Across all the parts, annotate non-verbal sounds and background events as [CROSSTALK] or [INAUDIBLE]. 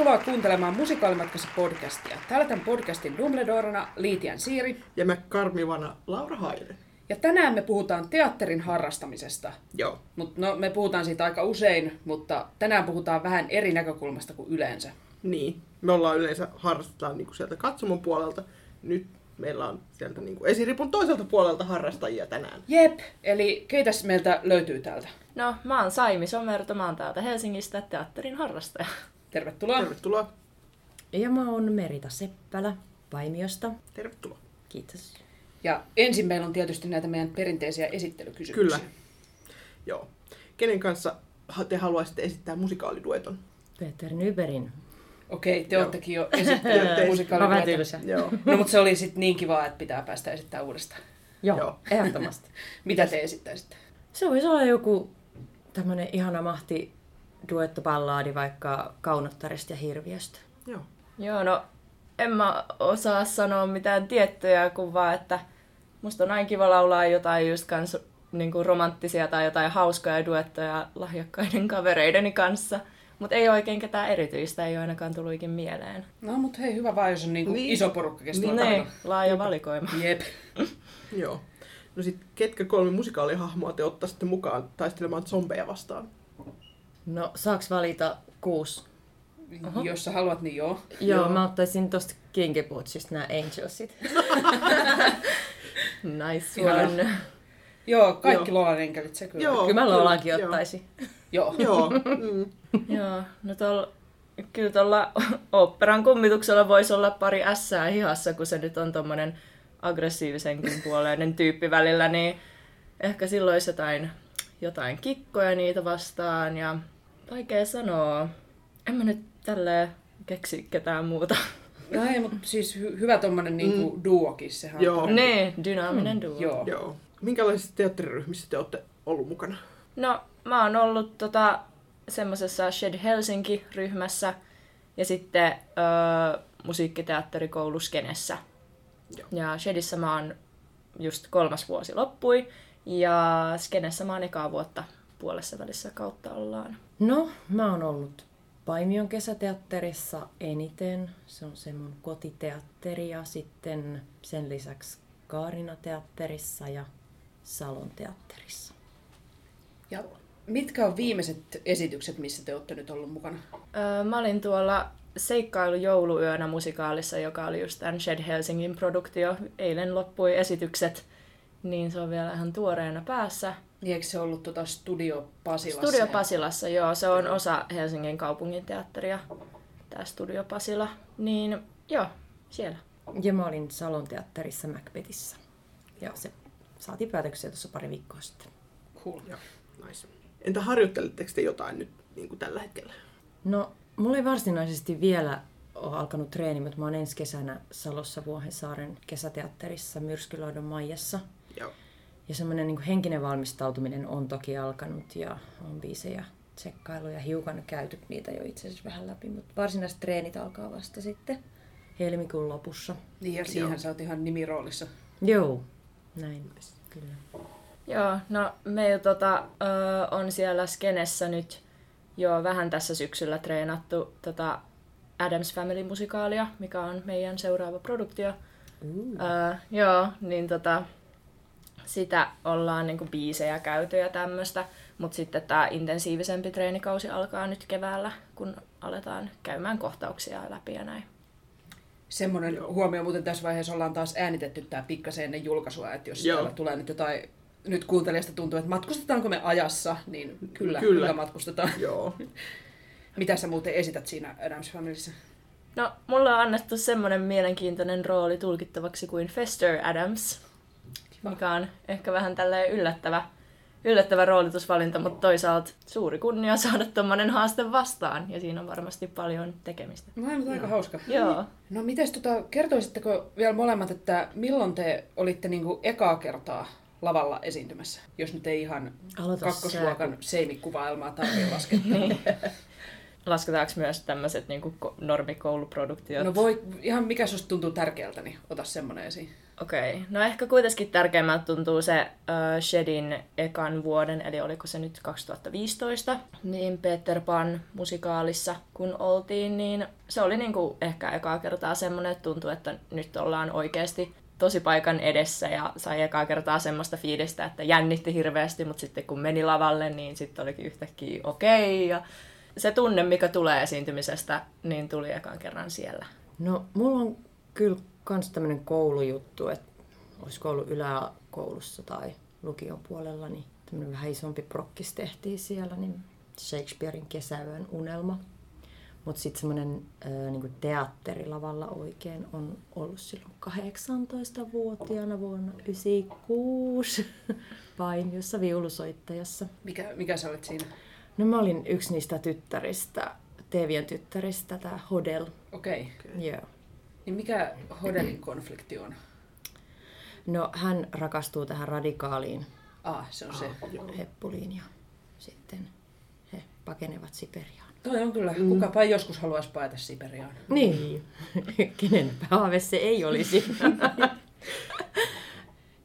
Tervetuloa kuuntelemaan Musikaalimatkassa podcastia. Täällä tämän podcastin Dumbledorena Liitian Siiri. Ja me karmivana Laura Haire. Ja tänään me puhutaan teatterin harrastamisesta. Joo. Mut no, me puhutaan siitä aika usein, mutta tänään puhutaan vähän eri näkökulmasta kuin yleensä. Niin. Me ollaan yleensä harrastetaan niinku sieltä katsomon puolelta. Nyt meillä on sieltä niinku esiripun toiselta puolelta harrastajia tänään. Jep, eli keitäs meiltä löytyy täältä? No, mä oon Saimi Somerto, mä oon täältä Helsingistä teatterin harrastaja. Tervetuloa. Tervetuloa. Ja mä oon Merita Seppälä Paimiosta. Tervetuloa. Kiitos. Ja ensin meillä on tietysti näitä meidän perinteisiä esittelykysymyksiä. Kyllä. Joo. Kenen kanssa te haluaisitte esittää musikaalidueton? Peter Nyberin. Okei, te oottekin jo esittäneet [LAUGHS] tylsä. Joo. No mutta se oli sitten niin kivaa, että pitää päästä esittämään uudestaan. Joo, Joo. Ehdottomasti. [LAUGHS] Mitä te esittäisitte? Se voisi olla joku tämmönen ihana mahti duettoballaadi vaikka Kaunottaresta ja Hirviöstä. Joo. Joo, no en mä osaa sanoa mitään tiettyjä, kun vaan, että musta on aina kiva laulaa jotain just kans niinku romanttisia tai jotain hauskoja duettoja lahjakkaiden kavereideni kanssa. Mutta ei oikein ketään erityistä, ei ole ainakaan tullut ikin mieleen. No mutta hei, hyvä vaan, jos on niinku Niin. iso porukka kestaa Niin, niin. laaja valikoima. Jep. [LAUGHS] Joo. No sit ketkä kolme musikaalihahmoa te ottaisitte mukaan taistelemaan zombeja vastaan? No, saaks valita kuusi? Oho. Jos sä haluat, niin joo. Joo, Joo. Mä ottaisin tosta Kinky Bootsista nämä Angelsit. [LAUGHS] nice Ihana. one. Joo, kaikki Joo. Lolan enkelit, se kyllä. Joo. Kyllä mä Lolankin joo. ottaisin. Joo. Joo. [LAUGHS] Mm. Joo, no tol, kyllä tuolla oopperan kummituksella voisi olla pari ässää hihassa, kun se nyt on tommonen aggressiivisenkin puoleinen tyyppi välillä, niin ehkä silloin olisi jotain, jotain kikkoja niitä vastaan ja vaikea sanoa. En mä nyt tälleen keksi ketään muuta. [LAUGHS] No ei, mutta siis hy- hyvä tommonen niinku mm. duokin, sehän on Joo. niin, dynaaminen duo. Joo. Joo. Minkälaisissa teatteriryhmissä te olette ollut mukana? No, mä oon ollut tota, semmosessa Shed Helsinki-ryhmässä ja sitten öö, musiikkiteatterikouluskenessä. Joo. Ja Shedissä mä oon just kolmas vuosi loppui ja Skenessä mä oon ekaa vuotta puolessa välissä kautta ollaan. No, mä oon ollut Paimion kesäteatterissa eniten. Se on se mun kotiteatteri ja sitten sen lisäksi Kaarina-teatterissa ja Salon teatterissa. Ja mitkä on viimeiset esitykset, missä te olette nyt ollut mukana? Öö, mä olin tuolla Seikkailu jouluyönä musikaalissa, joka oli just tämän Shed Helsingin produktio. Eilen loppui esitykset, niin se on vielä ihan tuoreena päässä. Niin eikö se ollut tota Studio Pasilassa? Studio Pasilassa, joo, se on osa Helsingin kaupungin teatteria, tämä Studio Pasila. Niin joo, siellä. Ja mä olin Salon teatterissa Macbethissä. Ja se saatiin päätöksiä tuossa pari viikkoa sitten. Cool. Joo. Nice. Entä harjoitteletteko te jotain nyt niin kuin tällä hetkellä? No, mulla ei varsinaisesti vielä ole alkanut treeni, mutta mä oon ensi kesänä Salossa Vuohensaaren kesäteatterissa Myrskylaudon Maijassa. Joo. Ja semmoinen niin henkinen valmistautuminen on toki alkanut ja on biisejä tsekkailu ja hiukan käyty niitä jo itse asiassa vähän läpi, mutta varsinaiset treenit alkaa vasta sitten helmikuun lopussa. Niin ja siihen sä oot ihan nimiroolissa. Joo, näin. Kyllä. Joo, no meillä tota, ö, on siellä Skenessä nyt jo vähän tässä syksyllä treenattu tota Adams Family-musikaalia, mikä on meidän seuraava produktio. Uh. Ö, joo, niin tota, sitä ollaan niinku biisejä käyty ja tämmöistä, mutta sitten tämä intensiivisempi treenikausi alkaa nyt keväällä, kun aletaan käymään kohtauksia läpi ja näin. Semmoinen huomio muuten tässä vaiheessa ollaan taas äänitetty tämä pikkasen ennen julkaisua, että jos Joo. täällä tulee nyt jotain, nyt kuuntelijasta tuntuu, että matkustetaanko me ajassa, niin kyllä, kyllä, Kyllä. kyllä matkustetaan. Joo. [LAUGHS] Mitä sä muuten esität siinä Adams Familyssä? No, mulle on annettu semmoinen mielenkiintoinen rooli tulkittavaksi kuin Fester Adams, mikä on ehkä vähän tälleen yllättävä, yllättävä roolitusvalinta, mutta toisaalta suuri kunnia saada tuommoinen haaste vastaan. Ja siinä on varmasti paljon tekemistä. No, mutta aika hauska. Joo. No mites tota, kertoisitteko vielä molemmat, että milloin te olitte niinku ekaa kertaa lavalla esiintymässä, jos nyt ei ihan Aloita kakkosluokan seimikuvaelmaa tarvitse laskea. [LAUGHS] Niin. Lasketaanko myös tämmöiset niin normikouluproduktiot? No voi, ihan mikä susta tuntuu tärkeältä, niin ota semmonen esiin. Okei, okay. no ehkä kuitenkin tärkeimmältä tuntuu se uh, Shedin ekan vuoden, eli oliko se nyt 2015, niin Peter Pan musikaalissa kun oltiin, niin se oli niinku ehkä ekaa kertaa semmoinen, että tuntui, että nyt ollaan oikeasti tosi paikan edessä ja sai ekaa kertaa semmoista fiilistä, että jännitti hirveästi, mutta sitten kun meni lavalle, niin sitten olikin yhtäkkiä okei. Okay, ja se tunne, mikä tulee esiintymisestä, niin tuli ekan kerran siellä. No, mulla on kyllä kans tämmönen koulujuttu, että olisiko ollut yläkoulussa tai lukion puolella, niin tämmönen vähän isompi prokkis tehtiin siellä, niin Shakespearein kesäyön unelma. Mutta sitten semmoinen niinku teatterilavalla oikein on ollut silloin 18-vuotiaana vuonna 96 Paimiossa [LAUGHS] viulusoittajassa. Mikä, mikä sä olet siinä? No mä olin yksi niistä tyttäristä, Tevien tyttäristä, tää Hodel. Okei. Okay. Joo. Niin mikä Hodelin konflikti on? No hän rakastuu tähän radikaaliin Ah, se on se. heppuliin ja sitten he pakenevat Siperiaan. Toi on kyllä. Kukapa ei joskus haluaisi paeta Siperiaan. Niin, [LAUGHS] kenen haave se ei olisi. [LAUGHS]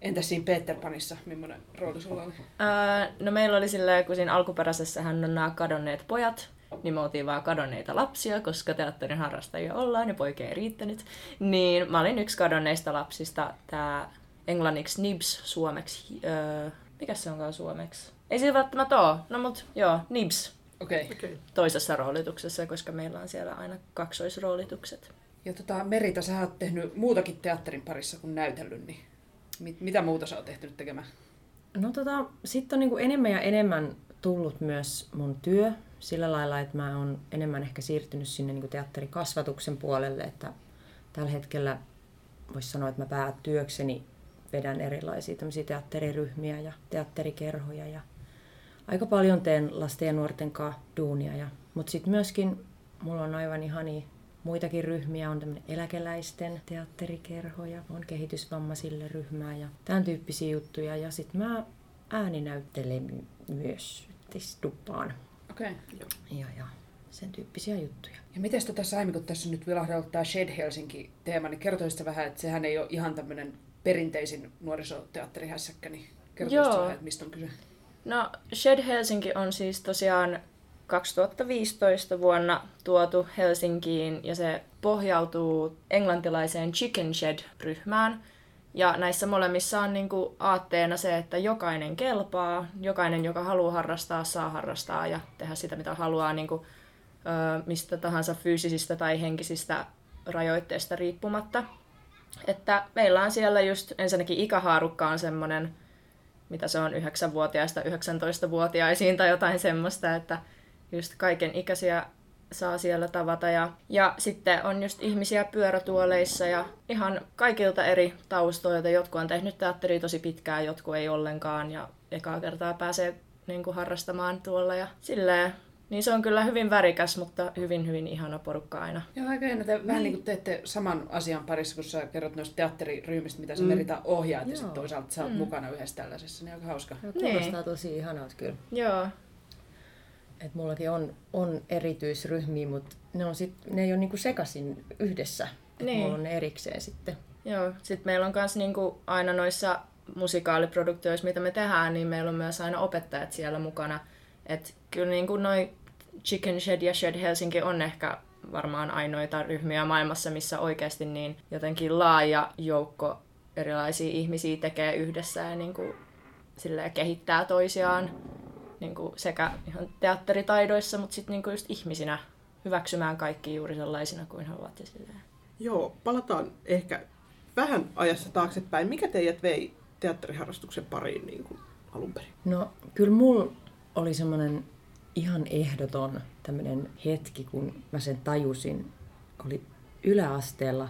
Entäs siinä Peter Panissa, millainen rooli sulla oli? Ää, no meillä oli silleen, kun siinä alkuperäisessä hän on nämä kadonneet pojat, niin me oltiin vaan kadonneita lapsia, koska teatterin harrastajia ollaan ja poikia ei riittänyt. Niin mä olin yksi kadonneista lapsista, tää englanniksi Nibs, suomeksi, öö, mikä se onkaan suomeksi? Ei se välttämättä oo, no mut joo, Nibs Okei. Okay. Okei. toisessa roolituksessa, koska meillä on siellä aina kaksoisroolitukset. Ja tota, Merita, sä oot tehnyt muutakin teatterin parissa kuin näytellyt, niin mit, mitä muuta sä oot ehtinyt tekemään? No tota, sitten on niinku enemmän ja enemmän tullut myös mun työ sillä lailla, että mä oon enemmän ehkä siirtynyt sinne niinku teatterikasvatuksen puolelle, että tällä hetkellä voisi sanoa, että mä päätyökseni vedän erilaisia teatteriryhmiä ja teatterikerhoja ja aika paljon teen lasten ja nuorten kanssa duunia. Ja, mutta sitten myöskin mulla on aivan ihani muitakin ryhmiä, on tämmöinen eläkeläisten teatterikerho ja on kehitysvammaisille ryhmää ja tämän tyyppisiä juttuja. Ja sitten mä ääninäyttelen myös tuppaan Okei. Okay. ja, ja sen tyyppisiä juttuja. Ja miten tota Saimi, kun tässä nyt vilahdellut tämä Shed Helsinki-teema, niin kertoisitko vähän, että sehän ei ole ihan tämmöinen perinteisin nuorisoteatterihässäkkä, niin kertoisitko vähän, että mistä on kyse? No, Shed Helsinki on siis tosiaan 2015 vuonna tuotu Helsinkiin ja se pohjautuu englantilaiseen Chicken Shed-ryhmään. Ja näissä molemmissa on niinku aatteena se, että jokainen kelpaa, jokainen, joka haluaa harrastaa, saa harrastaa ja tehdä sitä, mitä haluaa niinku, ö, mistä tahansa fyysisistä tai henkisistä rajoitteista riippumatta. Että meillä on siellä just ensinnäkin ikähaarukka on semmoinen, mitä se on 9-vuotiaista 19-vuotiaisiin tai jotain semmoista, että just kaiken ikäisiä saa siellä tavata. Ja, ja sitten on just ihmisiä pyörätuoleissa ja ihan kaikilta eri taustoilta. Jotkut on tehnyt teatteria tosi pitkään, jotkut ei ollenkaan ja ekaa kertaa pääsee niin kuin harrastamaan tuolla ja silleen. Niin se on kyllä hyvin värikäs, mutta hyvin, hyvin ihana porukka aina. Joo, aika jännä. Te vähän niin kuin teette saman asian parissa, kun sä kerrot noista teatteriryhmistä, mitä sä mm. Merita ohjaat, ja Joo. sitten toisaalta sä oot mm. mukana yhdessä tällaisessa, niin aika hauska. Ja kuulostaa tosi ihanalta kyllä. Joo, Et mullakin on, on erityisryhmiä, mutta ne, on sit, ne ei ole niinku sekasin yhdessä. Niin. Mulla on ne erikseen sitten. Joo, sitten meillä on myös niinku aina noissa musikaaliproduktioissa, mitä me tehdään, niin meillä on myös aina opettajat siellä mukana. Et kyllä niinku noi Chicken Shed ja Shed Helsinki on ehkä varmaan ainoita ryhmiä maailmassa, missä oikeasti niin jotenkin laaja joukko erilaisia ihmisiä tekee yhdessä ja niinku silleen kehittää toisiaan niinku sekä ihan teatteritaidoissa, mutta sitten niinku just ihmisinä hyväksymään kaikki juuri sellaisina kuin he ovat. Ja silleen. Joo, palataan ehkä vähän ajassa taaksepäin. Mikä teidät vei teatteriharrastuksen pariin niin kuin alun perin? No kyllä mulla oli semmoinen ihan ehdoton tämmöinen hetki, kun mä sen tajusin. Oli yläasteella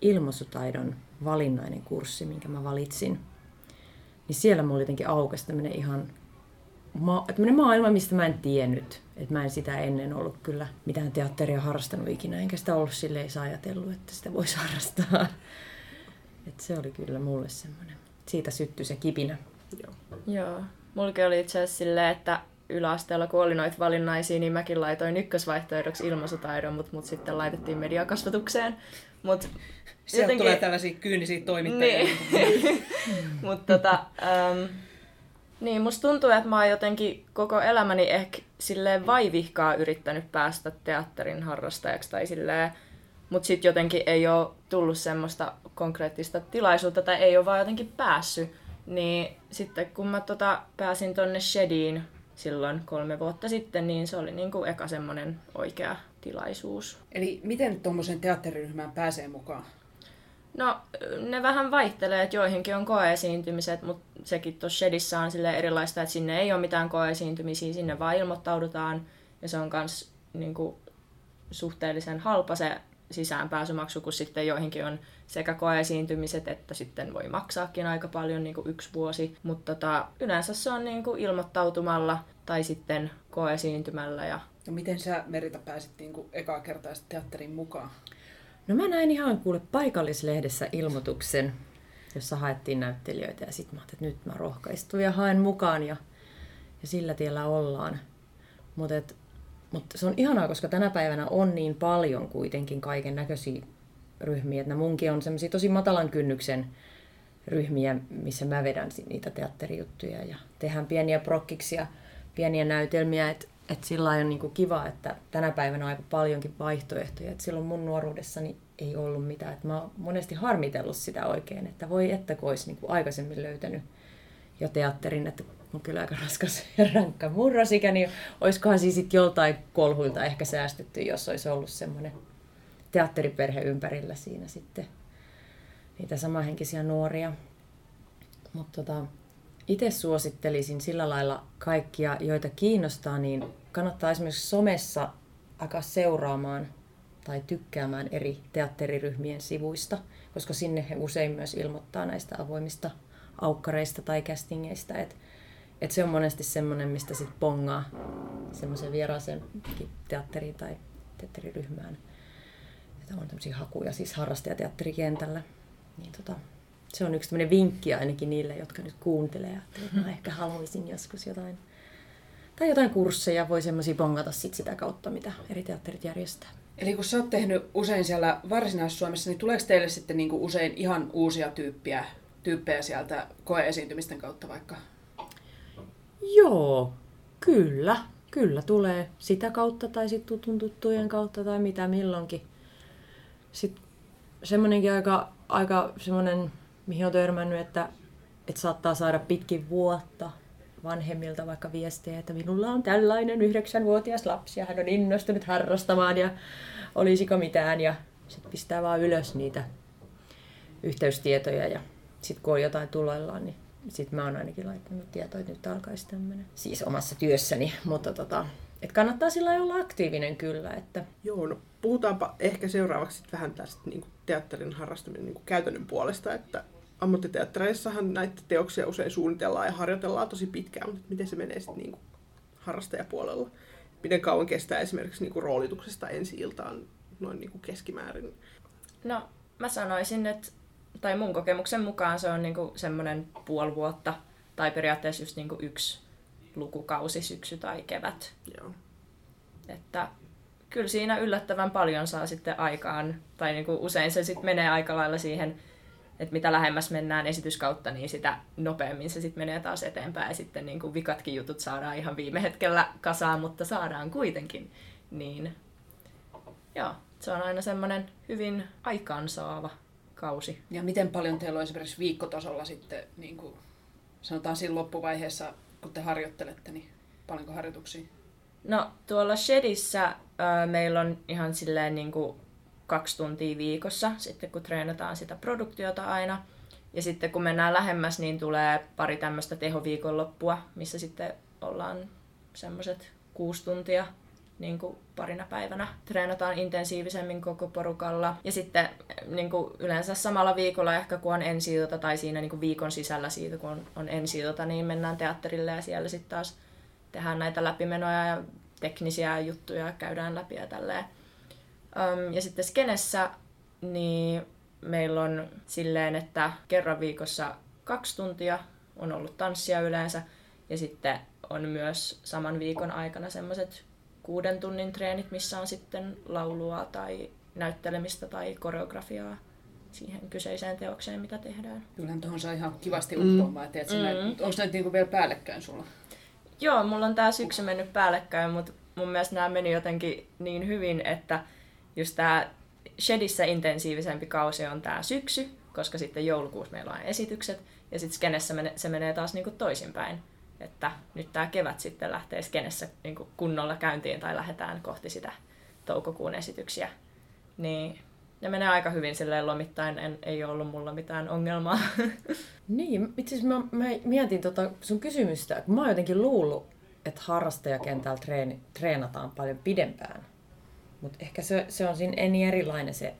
ilmaisutaidon valinnainen kurssi, minkä mä valitsin. Niin siellä mulla jotenkin aukesi tämmöinen ihan ma- tämmöinen maailma, mistä mä en tiennyt. Että mä en sitä ennen ollut kyllä mitään teatteria harrastanut ikinä, enkä sitä ollut silleen ajatellut, että sitä voisi harrastaa. Et se oli kyllä mulle semmoinen. Siitä syttyi se kipinä. Joo. Joo. Mulki oli itse asiassa silleen, että yläasteella kun oli noita valinnaisia, niin mäkin laitoin ykkösvaihtoehdoksi ilmaisutaidon, mutta mut sitten laitettiin mediakasvatukseen. Mut Sieltä jotenkin- tulee tällaisia kyynisiä toimittajia. Niin. [LAUGHS] Mutta tota, ähm, niin, musta tuntuu, että mä oon jotenkin koko elämäni ehkä silleen vaivihkaa yrittänyt päästä teatterin harrastajaksi tai silleen, mutta sitten jotenkin ei ole tullut semmoista konkreettista tilaisuutta tai ei ole vaan jotenkin päässyt. Niin sitten kun mä tota pääsin tonne Shediin silloin kolme vuotta sitten, niin se oli niinku eka semmoinen oikea tilaisuus. Eli miten tuommoisen teatteriryhmään pääsee mukaan? No, ne vähän vaihtelee, että joihinkin on koeesiintymiset, mutta sekin tuossa Shedissä on silleen erilaista, että sinne ei ole mitään koeesiintymisiä, sinne vaan ilmoittaudutaan. Ja se on myös niinku, suhteellisen halpa se sisäänpääsymaksu, kun sitten joihinkin on sekä koeesiintymiset, että sitten voi maksaakin aika paljon, niin kuin yksi vuosi. Mutta tota, yleensä se on niin kuin ilmoittautumalla tai sitten koeesiintymällä. Ja... No miten sä Merita pääsit niin ekaa kertaa sitten teatteriin mukaan? No mä näin ihan kuule paikallislehdessä ilmoituksen, jossa haettiin näyttelijöitä ja sitten mä ajattelin, että nyt mä rohkaistun ja haen mukaan ja, ja sillä tiellä ollaan. Mutta mut se on ihanaa, koska tänä päivänä on niin paljon kuitenkin kaiken näköisiä ryhmiä. Että munkin on semmoisia tosi matalan kynnyksen ryhmiä, missä mä vedän niitä teatterijuttuja ja tehdään pieniä prokkiksia, pieniä näytelmiä. Että et sillä on niinku kiva, että tänä päivänä on aika paljonkin vaihtoehtoja. Et silloin mun nuoruudessani ei ollut mitään. Et mä oon monesti harmitellut sitä oikein, että voi että kun olisi niinku aikaisemmin löytänyt jo teatterin, että on kyllä aika raskas [LAUGHS] ja rankka murrosikä, niin olisikohan siis sit joltain kolhuilta ehkä säästetty, jos olisi ollut semmoinen teatteriperhe ympärillä siinä sitten niitä samanhenkisiä nuoria. Mutta tota, itse suosittelisin sillä lailla kaikkia, joita kiinnostaa, niin kannattaa esimerkiksi somessa alkaa seuraamaan tai tykkäämään eri teatteriryhmien sivuista, koska sinne he usein myös ilmoittaa näistä avoimista aukkareista tai castingeista. Et, et se on monesti semmoinen, mistä sit pongaa semmoisen vieraaseen teatteriin tai teatteriryhmään. Että on tämmöisiä hakuja siis harrastajateatterikentällä. Niin tota, se on yksi tämmöinen vinkki ainakin niille, jotka nyt kuuntelee. Että mä ehkä haluaisin joskus jotain, tai jotain kursseja, voi semmoisia bongata sit sitä kautta, mitä eri teatterit järjestää. Eli kun sä oot tehnyt usein siellä Varsinais-Suomessa, niin tuleeko teille sitten niinku usein ihan uusia tyyppiä, tyyppejä sieltä koeesiintymisten kautta vaikka? Joo, kyllä. Kyllä tulee sitä kautta tai sitten tutun tuttujen kautta tai mitä milloinkin. Sitten semmoinenkin aika, aika semmoinen, mihin on törmännyt, että, että saattaa saada pitkin vuotta vanhemmilta vaikka viestejä, että minulla on tällainen yhdeksänvuotias lapsi ja hän on innostunut harrastamaan ja olisiko mitään ja sitten pistää vaan ylös niitä yhteystietoja ja sitten kun on jotain tuloillaan, niin sitten mä oon ainakin laittanut tietoa, että nyt alkaisi tämmöinen. Siis omassa työssäni, mutta tota, et kannattaa sillä olla aktiivinen kyllä. Että... Joo, no puhutaanpa ehkä seuraavaksi vähän tästä niin teatterin harrastaminen niin käytännön puolesta, että ammattiteattereissahan näitä teoksia usein suunnitellaan ja harjoitellaan tosi pitkään, mutta miten se menee sitten niin kuin harrastajapuolella? Miten kauan kestää esimerkiksi niin kuin roolituksesta ensi iltaan noin niin kuin keskimäärin? No, mä sanoisin, että tai mun kokemuksen mukaan se on niinku semmoinen puoli vuotta, tai periaatteessa just niinku yksi lukukausi, syksy tai kevät. Joo. Että kyllä siinä yllättävän paljon saa sitten aikaan, tai niinku usein se sitten menee aika lailla siihen, että mitä lähemmäs mennään esityskautta, niin sitä nopeammin se sitten menee taas eteenpäin, ja sitten niinku vikatkin jutut saadaan ihan viime hetkellä kasaan, mutta saadaan kuitenkin. Niin joo, se on aina semmoinen hyvin aikaansaava kausi. Ja miten paljon teillä on esimerkiksi viikkotasolla sitten, niin kuin sanotaan siinä loppuvaiheessa, kun te harjoittelette, niin paljonko harjoituksia? No tuolla Shedissä äh, meillä on ihan silleen niin kuin kaksi tuntia viikossa, sitten kun treenataan sitä produktiota aina. Ja sitten kun mennään lähemmäs, niin tulee pari tämmöistä tehoviikonloppua, missä sitten ollaan semmoiset kuusi tuntia niin kuin parina päivänä treenataan intensiivisemmin koko porukalla. Ja sitten niin kuin yleensä samalla viikolla ehkä kun on ensi tai siinä niin kuin viikon sisällä siitä kun on, on ensi niin mennään teatterille ja siellä sitten taas tehdään näitä läpimenoja ja teknisiä juttuja käydään läpi ja tälleen. Um, ja sitten Skenessä niin meillä on silleen, että kerran viikossa kaksi tuntia on ollut tanssia yleensä ja sitten on myös saman viikon aikana semmoiset kuuden tunnin treenit, missä on sitten laulua tai näyttelemistä tai koreografiaa siihen kyseiseen teokseen, mitä tehdään. Kyllähän tuohon saa ihan kivasti uppoamaan. Mm. Mm. Onko näitä niinku vielä päällekkäin sulla? Joo, mulla on tää syksy mennyt päällekkäin, mutta mun mielestä nämä meni jotenkin niin hyvin, että just tää Shedissä intensiivisempi kausi on tää syksy, koska sitten joulukuussa meillä on esitykset, ja sitten Skenessä se menee taas niinku toisinpäin. Että nyt tämä kevät sitten lähtee Skenessä niinku kunnolla käyntiin tai lähdetään kohti sitä toukokuun esityksiä. Niin ne menee aika hyvin silleen lomittain, en, ei ollut mulla mitään ongelmaa. [LAUGHS] Niin, itse asiassa mä, mä mietin tota sun kysymystä, että mä oon jotenkin luullut, että harrastajakentällä treeni, treenataan paljon pidempään. Mutta ehkä se, se on siinä niin erilainen se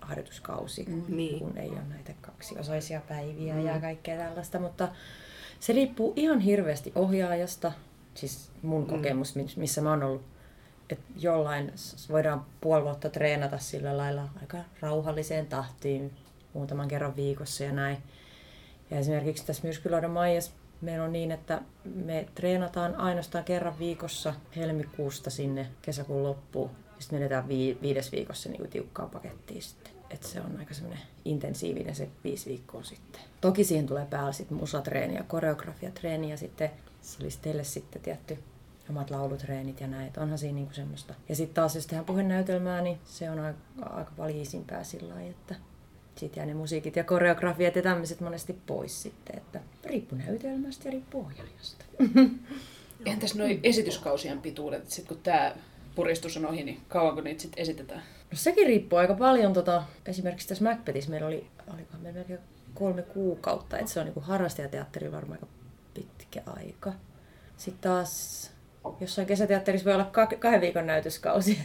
harjoituskausi, mm, niin. kun ei ole näitä kaksiosaisia päiviä mm. ja kaikkea tällaista. Mutta se riippuu ihan hirveästi ohjaajasta, siis mun mm. kokemus, missä mä oon ollut että jollain voidaan puoli vuotta treenata sillä lailla aika rauhalliseen tahtiin muutaman kerran viikossa ja näin. Ja esimerkiksi tässä Myrskyloiden Maijas meillä on niin, että me treenataan ainoastaan kerran viikossa helmikuusta sinne kesäkuun loppuun. Sitten menetään vi- viides viikossa niin kuin tiukkaan pakettiin sitten. Että se on aika semmoinen intensiivinen se viisi viikkoa sitten. Toki siihen tulee päällä sitten musatreeni ja koreografiatreeni ja sitten se olisi teille sitten tietty omat laulutreenit ja näin. Onhan siinä niinku semmoista. Ja sitten taas jos tehdään puhenäytelmää, niin se on aika, aika paljon isimpää sillä lailla, että sitten jää ne musiikit ja koreografiat ja tämmöiset monesti pois sitten. Että riippuu näytelmästä ja riippuu ohjaajasta. Entäs noin esityskausien pituudet, sitten kun tämä puristus on ohi, niin kauanko niitä sitten esitetään? No sekin riippuu aika paljon. Tota, esimerkiksi tässä Macbethissä meillä oli, olikohan meillä melkein kolme kuukautta, että se on niin harrastajateatteri varmaan aika pitkä aika. Sitten taas jossain kesäteatterissa voi olla kahden viikon näytöskausi.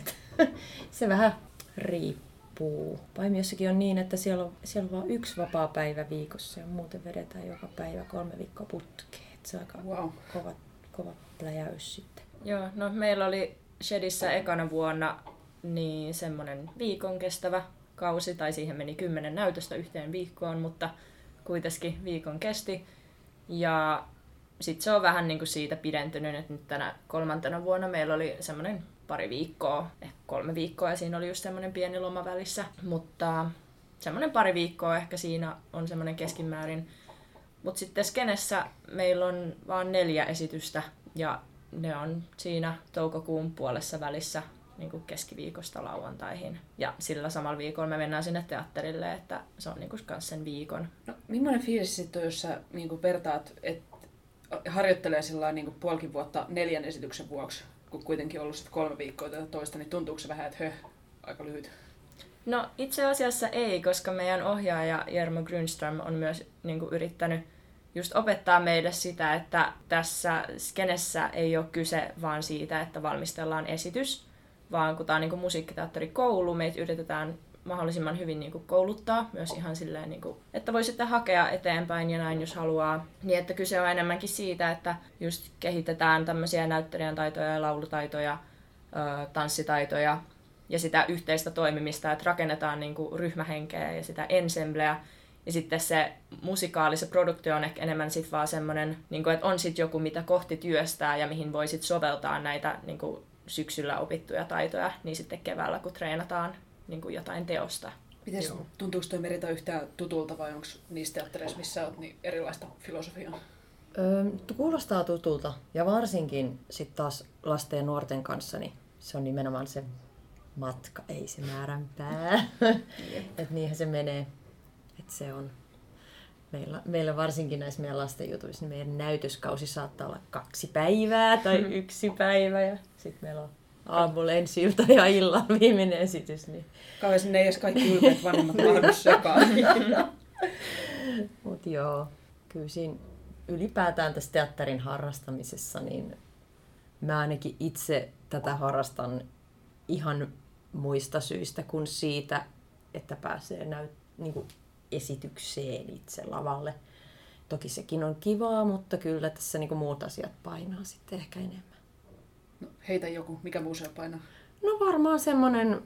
[LAUGHS] se vähän riippuu. Paimiossakin on niin, että siellä on, siellä on vain yksi vapaa päivä viikossa ja muuten vedetään joka päivä kolme viikkoa putkeen. Se on aika wow. kova, kova pläjäys sitten. Joo, no meillä oli Shedissä ekana vuonna niin semmoinen viikon kestävä kausi, tai siihen meni kymmenen näytöstä yhteen viikkoon, mutta kuitenkin viikon kesti. Ja sitten se on vähän niin kuin siitä pidentynyt, että nyt tänä kolmantena vuonna meillä oli semmoinen pari viikkoa, ehkä kolme viikkoa ja siinä oli just semmoinen pieni loma välissä, mutta semmoinen pari viikkoa ehkä siinä on semmoinen keskimäärin. Mutta sitten Skenessä meillä on vain neljä esitystä ja ne on siinä toukokuun puolessa välissä niin kuin keskiviikosta lauantaihin. Ja sillä samalla viikolla me mennään sinne teatterille, että se on niin kuin sen viikon. No, millainen fiilis sitten on, jos sä niin kuin vertaat, että harjoittelee sillä niin kuin puolikin vuotta neljän esityksen vuoksi, kun kuitenkin ollut sit kolme viikkoa tätä toista, niin tuntuuko se vähän, että höh, aika lyhyt? No itse asiassa ei, koska meidän ohjaaja Jermo Grünström on myös niin kuin, yrittänyt just opettaa meille sitä, että tässä skenessä ei ole kyse vaan siitä, että valmistellaan esitys, vaan kun tämä on niin musiikkiteatterikoulu, meitä yritetään mahdollisimman hyvin niin kuin kouluttaa myös ihan silleen, niin kuin, että voi sitten hakea eteenpäin ja näin, jos haluaa. Niin että kyse on enemmänkin siitä, että just kehitetään tämmöisiä näyttelijän taitoja ja laulutaitoja, tanssitaitoja ja sitä yhteistä toimimista, että rakennetaan niin kuin ryhmähenkeä ja sitä ensembleä. Ja sitten se musikaali, se produktio on ehkä enemmän sit vaan semmoinen, niin että on sitten joku, mitä kohti työstää ja mihin voi sitten soveltaa näitä niin kuin syksyllä opittuja taitoja, niin sitten keväällä kun treenataan niin kuin jotain teosta. Miten tuntuuko tuo Merita yhtään tutulta vai onko niissä teattereissa, missä olet, niin erilaista filosofiaa? Öö, kuulostaa tutulta ja varsinkin sitten taas lasten ja nuorten kanssa, niin se on nimenomaan se matka, ei se määränpää. [LAUGHS] että niinhän se menee. Että se on meillä, meillä varsinkin näissä meidän lasten jutuissa, niin meidän näytöskausi saattaa olla kaksi päivää tai [LAUGHS] yksi päivä ja sitten meillä on aamulla ensi ilta ja illalla viimeinen esitys. Niin... Kauan sinne ei edes kaikki ylpeät vanhemmat mahdollisesti Mutta joo, kyllä siinä ylipäätään tässä teatterin harrastamisessa, niin mä ainakin itse tätä harrastan ihan muista syistä kuin siitä, että pääsee näyt, niin kuin esitykseen itse lavalle. toki sekin on kivaa, mutta kyllä tässä niin muut asiat painaa sitten ehkä enemmän. No, heitä joku, mikä museo painaa? No varmaan semmoinen,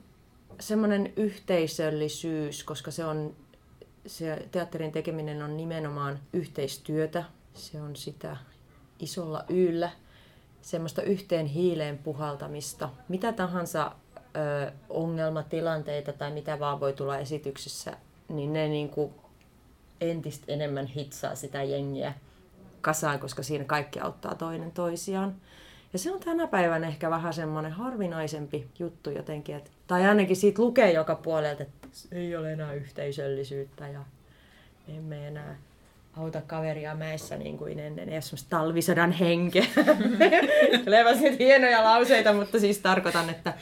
semmoinen yhteisöllisyys, koska se on se teatterin tekeminen on nimenomaan yhteistyötä. Se on sitä isolla yllä, semmoista yhteen hiileen puhaltamista. Mitä tahansa ö, ongelmatilanteita tai mitä vaan voi tulla esityksessä, niin ne niin kuin entistä enemmän hitsaa sitä jengiä kasaan, koska siinä kaikki auttaa toinen toisiaan. Ja se on tänä päivänä ehkä vähän semmoinen harvinaisempi juttu jotenkin, että, tai ainakin siitä lukee joka puolelta, että ei ole enää yhteisöllisyyttä ja emme enää auta kaveria mäessä niin kuin ennen, ei ole semmoista talvisodan henkeä. [LAUGHS] Tulevat nyt hienoja lauseita, mutta siis tarkoitan, että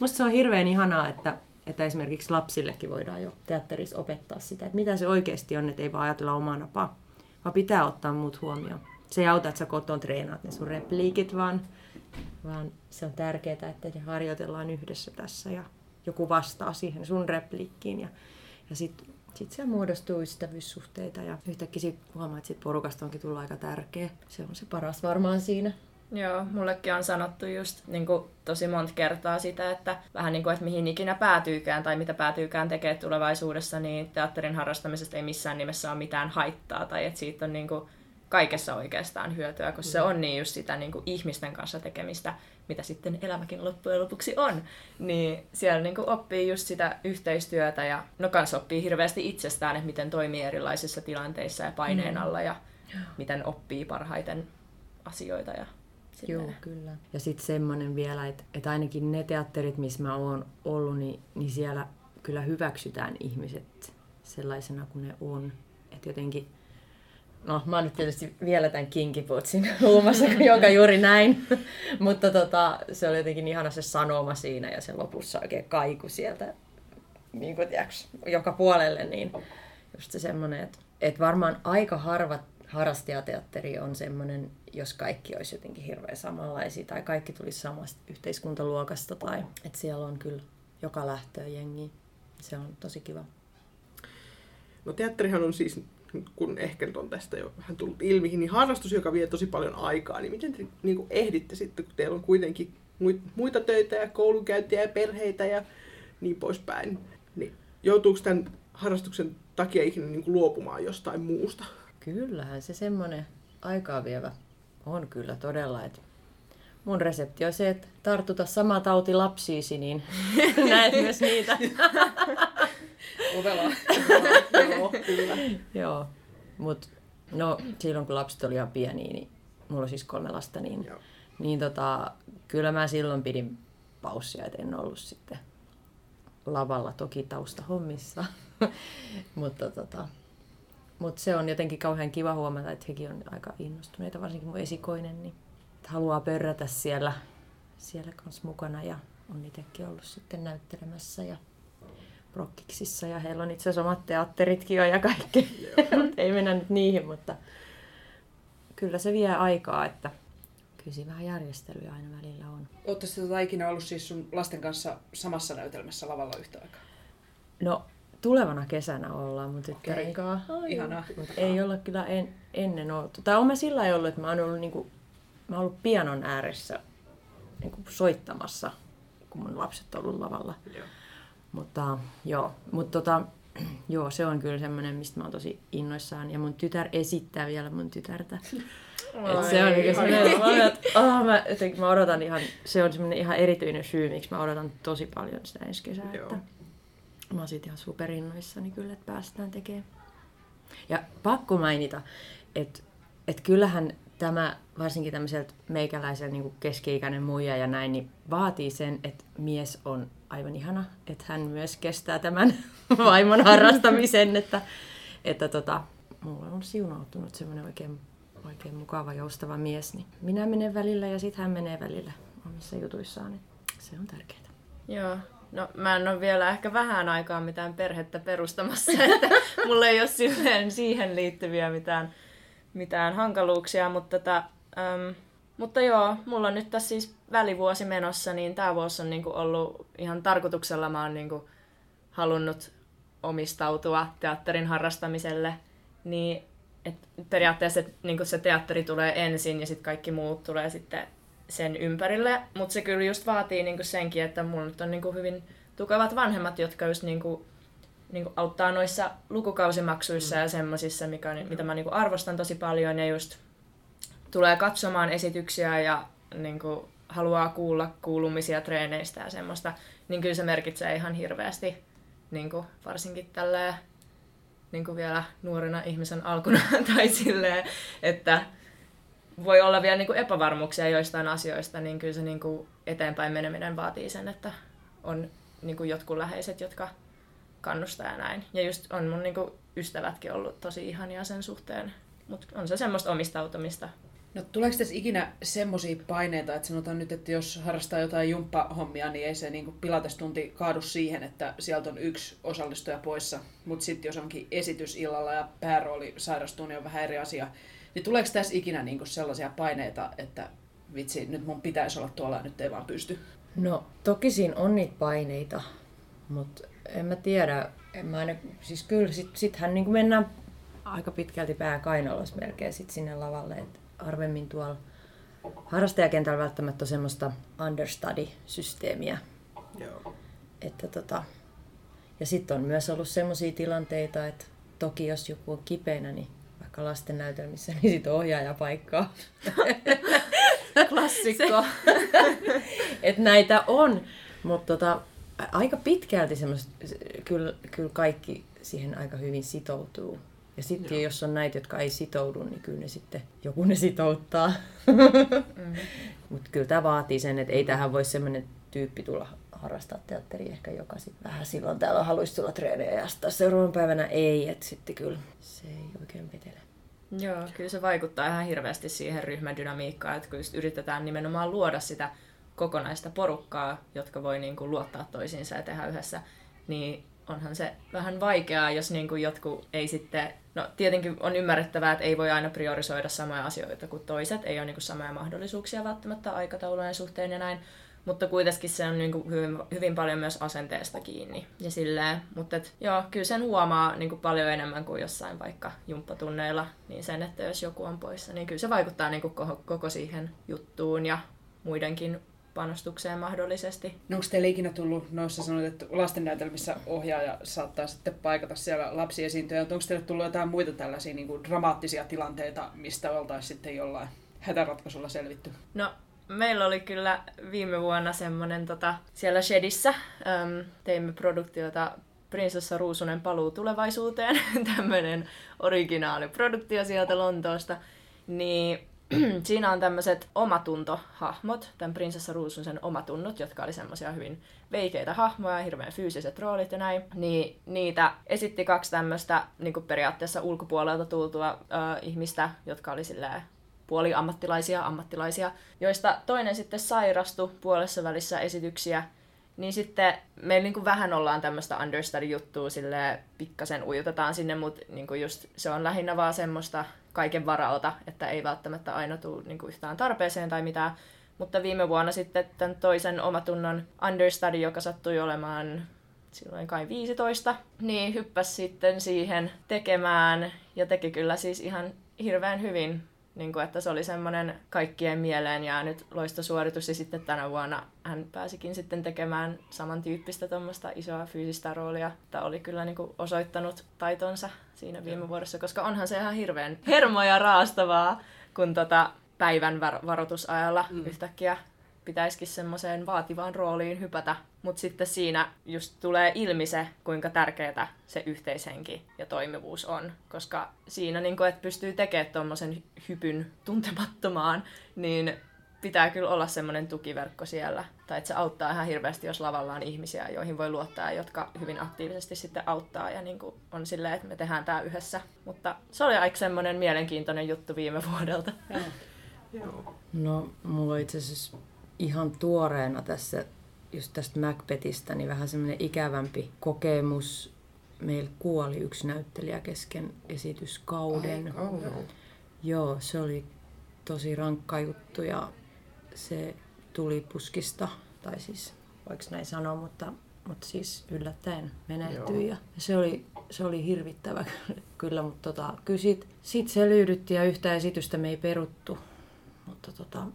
musta se on hirveän ihanaa, että, että esimerkiksi lapsillekin voidaan jo teatterissa opettaa sitä, että mitä se oikeasti on, että ei vaan ajatella omaa napaa, vaan pitää ottaa muut huomioon. Se ei auta, että sä koton treenaat ne sun repliikit, vaan, vaan se on tärkeää, että harjoitellaan yhdessä tässä ja joku vastaa siihen sun repliikkiin. Ja, ja sitten sit siellä muodostuu ystävyyssuhteita ja yhtäkkiä sit huomaa, että sit porukasta onkin tullut aika tärkeä. Se on se paras varmaan siinä. Joo, mullekin on sanottu just niin kuin, tosi monta kertaa sitä, että vähän niin kuin, että mihin ikinä päätyykään tai mitä päätyykään tekemään tulevaisuudessa, niin teatterin harrastamisesta ei missään nimessä ole mitään haittaa tai että siitä on niin kuin, kaikessa oikeastaan hyötyä, koska se on niin just sitä niin kuin ihmisten kanssa tekemistä, mitä sitten elämäkin loppujen lopuksi on. Niin siellä niin kuin oppii just sitä yhteistyötä ja no kans oppii hirveästi itsestään, että miten toimii erilaisissa tilanteissa ja paineen mm. alla ja miten oppii parhaiten asioita ja Joo, kyllä. Ja sitten semmoinen vielä, että, että ainakin ne teatterit, missä mä oon ollut, niin, niin siellä kyllä hyväksytään ihmiset sellaisena kuin ne on. Että jotenkin No, mä oon nyt tietysti vielä tämän kinkiputsin huumassa, [LAUGHS] joka juuri näin. [LAUGHS] Mutta tota, se oli jotenkin ihana se sanoma siinä ja se lopussa oikein kaiku sieltä niin kuin, tiiäks, joka puolelle. Niin just se semmoinen, että, että varmaan aika harva harrastajateatteri on semmoinen, jos kaikki olisi jotenkin hirveän samanlaisia tai kaikki tulisi samasta yhteiskuntaluokasta tai että siellä on kyllä joka lähtöä jengi. Se on tosi kiva. No teatterihan on siis kun ehkä nyt on tästä jo vähän tullut ilmi, niin harrastus, joka vie tosi paljon aikaa, niin miten te niin kuin ehditte sitten, kun teillä on kuitenkin muita töitä ja koulunkäyntiä ja perheitä ja niin poispäin, niin joutuuko tämän harrastuksen takia ikinä niin kuin luopumaan jostain muusta? Kyllähän se semmoinen aikaa vievä on kyllä todella, että mun resepti on se, että tartuta sama tauti lapsiisi, niin [LAUGHS] näet myös niitä. [LAUGHS] Ovela. [LAUGHS] Joo, kyllä. Joo, mutta no silloin kun lapset oli ihan pieniä, niin mulla on siis kolme lasta, niin, Joo. niin tota, kyllä mä silloin pidin paussia, että en ollut sitten lavalla toki taustahommissa. mutta tota, mut se on jotenkin kauhean kiva huomata, että hekin on aika innostuneita, varsinkin mun esikoinen, niin että haluaa pörrätä siellä, siellä kanssa mukana ja on itsekin ollut sitten näyttelemässä ja rokkiksissa ja heillä on itse asiassa omat teatteritkin jo ja kaikki. [LAUGHS] ei mennä nyt niihin, mutta kyllä se vie aikaa, että kyllä siinä vähän järjestelyä aina välillä on. Oletteko tota ikinä ollut siis sun lasten kanssa samassa näytelmässä lavalla yhtä aikaa? No, tulevana kesänä ollaan mun tyttären kanssa. Ihanaa. Mutta ei olla kyllä en, ennen oltu. Tai on mä sillä ollut, että mä oon ollut, niinku, mä oon ollut pianon ääressä niinku, soittamassa, kun mun lapset on ollut lavalla. Joo. Mutta joo, mutta tota, [CLEARS THROAT] joo, se on kyllä semmoinen, mistä mä oon tosi innoissaan. Ja mun tytär esittää vielä mun tytärtä. [LAUGHS] Et se on niin semmoinen, että oh, mä, jotenkin mä odotan ihan, se on semmoinen ihan erityinen syy, miksi mä odotan tosi paljon sitä ensi kesää. Joo. Että mä oon siitä ihan superinnoissani kyllä, että päästään tekemään. Ja pakko mainita, että, että kyllähän tämä, varsinkin tämmöiseltä meikäläisellä niin keski-ikäinen muija ja näin, niin vaatii sen, että mies on aivan ihana, että hän myös kestää tämän [LAUGHS] vaimon harrastamisen, että, että tota, mulla on siunautunut semmoinen oikein, oikein mukava, joustava mies, niin minä menen välillä ja sitten hän menee välillä omissa jutuissaan, niin se on tärkeää. Joo, No mä en ole vielä ehkä vähän aikaa mitään perhettä perustamassa, [LAUGHS] että mulla ei ole siihen liittyviä mitään, mitään hankaluuksia, mutta tota, äm, mutta joo, mulla on nyt tässä siis välivuosi menossa, niin tämä vuosi on niinku ollut ihan tarkoituksella mä oon niinku halunnut omistautua teatterin harrastamiselle. Niin et periaatteessa et, niin se teatteri tulee ensin ja sitten kaikki muut tulee sitten sen ympärille, mutta se kyllä just vaatii niin senkin, että mulla nyt on niin hyvin tukevat vanhemmat, jotka just niin kuin, niin kuin auttaa noissa lukukausimaksuissa mm. ja semmoisissa, mikä, mitä mä niin arvostan tosi paljon ja just tulee katsomaan esityksiä ja niin kuin, haluaa kuulla kuulumisia treeneistä ja semmoista, niin kyllä se merkitsee ihan hirveästi, niin kuin, varsinkin tälleen niin kuin vielä nuorena ihmisen alkuna [LAUGHS] tai silleen, että voi olla vielä niin kuin epävarmuuksia joistain asioista, niin kyllä se niin kuin eteenpäin meneminen vaatii sen, että on niin kuin jotkut läheiset, jotka kannustaa ja näin. Ja just on mun niin kuin ystävätkin ollut tosi ihania sen suhteen. Mutta on se semmoista omistautumista. No tuleeko tässä ikinä semmoisia paineita, että sanotaan nyt, että jos harrastaa jotain jumppahommia, niin ei se niin pilatestunti kaadu siihen, että sieltä on yksi osallistuja poissa. Mutta sitten jos onkin esitys illalla ja päärooli sairastuu, niin on vähän eri asia. Niin tuleeko tässä ikinä niin kuin sellaisia paineita, että vitsi, nyt mun pitäisi olla tuolla ja nyt ei vaan pysty? No toki siinä on niitä paineita, mutta en mä tiedä. En mä aina, siis kyllä sit, sittenhän niin mennään aika pitkälti pää kainalossa melkein sit sinne lavalle. Et harvemmin tuolla harrastajakentällä välttämättä on semmoista understudy-systeemiä. Joo. Että tota, ja sitten on myös ollut semmoisia tilanteita, että toki jos joku on kipeänä, niin vaikka lasten näytelmissä, niin sit ohjaaja paikkaa. [LAUGHS] Klassikko. että näitä on, mutta tota, aika pitkälti semmoista, kyllä, kyllä kaikki siihen aika hyvin sitoutuu. Ja sitten jos on näitä, jotka ei sitoudu, niin kyllä ne sitten, joku ne sitouttaa. mm. [LAUGHS] Mutta kyllä tämä vaatii sen, että ei tähän voi semmoinen tyyppi tulla harrastaa teatteria ehkä joka sitten vähän silloin täällä haluaisi tulla treenejä ja sitten seuraavan päivänä ei, että sitten kyllä se ei oikein vetele. Joo, kyllä se vaikuttaa ihan hirveästi siihen ryhmädynamiikkaan, että kun yritetään nimenomaan luoda sitä kokonaista porukkaa, jotka voi niin kuin luottaa toisiinsa ja tehdä yhdessä, niin onhan se vähän vaikeaa, jos niin kuin jotkut ei sitten... No tietenkin on ymmärrettävää, että ei voi aina priorisoida samoja asioita kuin toiset, ei ole niin kuin samoja mahdollisuuksia välttämättä aikataulujen suhteen ja näin, mutta kuitenkin se on niin kuin hyvin, hyvin paljon myös asenteesta kiinni. Ja silleen, mutta et, joo, kyllä sen huomaa niin kuin paljon enemmän kuin jossain vaikka jumppatunneilla, niin sen, että jos joku on poissa, niin kyllä se vaikuttaa niin kuin koko, koko siihen juttuun ja muidenkin panostukseen mahdollisesti. No onko teille ikinä tullut, noissa sanoit, että lastennäytelmissä ohjaaja saattaa sitten paikata siellä lapsiesiintyjä, onko teille tullut jotain muita tällaisia niin kuin dramaattisia tilanteita, mistä oltaisiin sitten jollain hätäratkaisulla selvitty? No meillä oli kyllä viime vuonna semmoinen tota, siellä Shedissä, äm, teimme produktiota Prinsessa Ruusunen paluu tulevaisuuteen, [LAUGHS] tämmöinen originaaliproduktio sieltä Lontoosta, niin [CLEARS THROAT] siinä on tämmöiset omatuntohahmot, tämän prinsessa Ruususen omatunnot, jotka oli semmoisia hyvin veikeitä hahmoja, hirveän fyysiset roolit ja näin. Niin niitä esitti kaksi tämmöistä niin periaatteessa ulkopuolelta tultua äh, ihmistä, jotka oli silleen puoli ammattilaisia, ammattilaisia, joista toinen sitten sairastui puolessa välissä esityksiä, niin sitten meillä niin kuin vähän ollaan tämmöistä understudy-juttua, sille pikkasen ujutetaan sinne, mutta niin kuin just se on lähinnä vaan semmoista kaiken varalta, että ei välttämättä aina tule niin kuin yhtään tarpeeseen tai mitään. Mutta viime vuonna sitten tämän toisen omatunnon understudy, joka sattui olemaan silloin kai 15, niin hyppäsi sitten siihen tekemään ja teki kyllä siis ihan hirveän hyvin niin kuin, että se oli semmoinen kaikkien mieleen jäänyt loistosuoritus ja sitten tänä vuonna hän pääsikin sitten tekemään samantyyppistä tuommoista isoa fyysistä roolia, että oli kyllä niin kuin osoittanut taitonsa siinä viime vuodessa, koska onhan se ihan hirveän hermoja raastavaa, kun tota päivän var- varoitusajalla mm. yhtäkkiä pitäisikin semmoiseen vaativaan rooliin hypätä, mutta sitten siinä just tulee ilmi se, kuinka tärkeää se yhteishenki ja toimivuus on, koska siinä, niin kun, että pystyy tekemään tuommoisen hypyn tuntemattomaan, niin pitää kyllä olla semmoinen tukiverkko siellä. Tai että se auttaa ihan hirveästi, jos lavalla on ihmisiä, joihin voi luottaa, jotka hyvin aktiivisesti sitten auttaa ja niin on silleen, että me tehdään tämä yhdessä. Mutta se oli aika semmoinen mielenkiintoinen juttu viime vuodelta. No, mulla on itse asiassa ihan tuoreena tässä just tästä Macbethistä, niin vähän semmoinen ikävämpi kokemus. Meillä kuoli yksi näyttelijä kesken esityskauden. Ai, Joo, se oli tosi rankka juttu ja se tuli puskista, tai siis voiko näin sanoa, mutta mutta siis yllättäen menehtyi. Ja se oli, se oli hirvittävä [LAUGHS] kyllä, mutta tota, kyllä siitä, siitä selviydyttiin ja yhtä esitystä me ei peruttu. Mutta tota,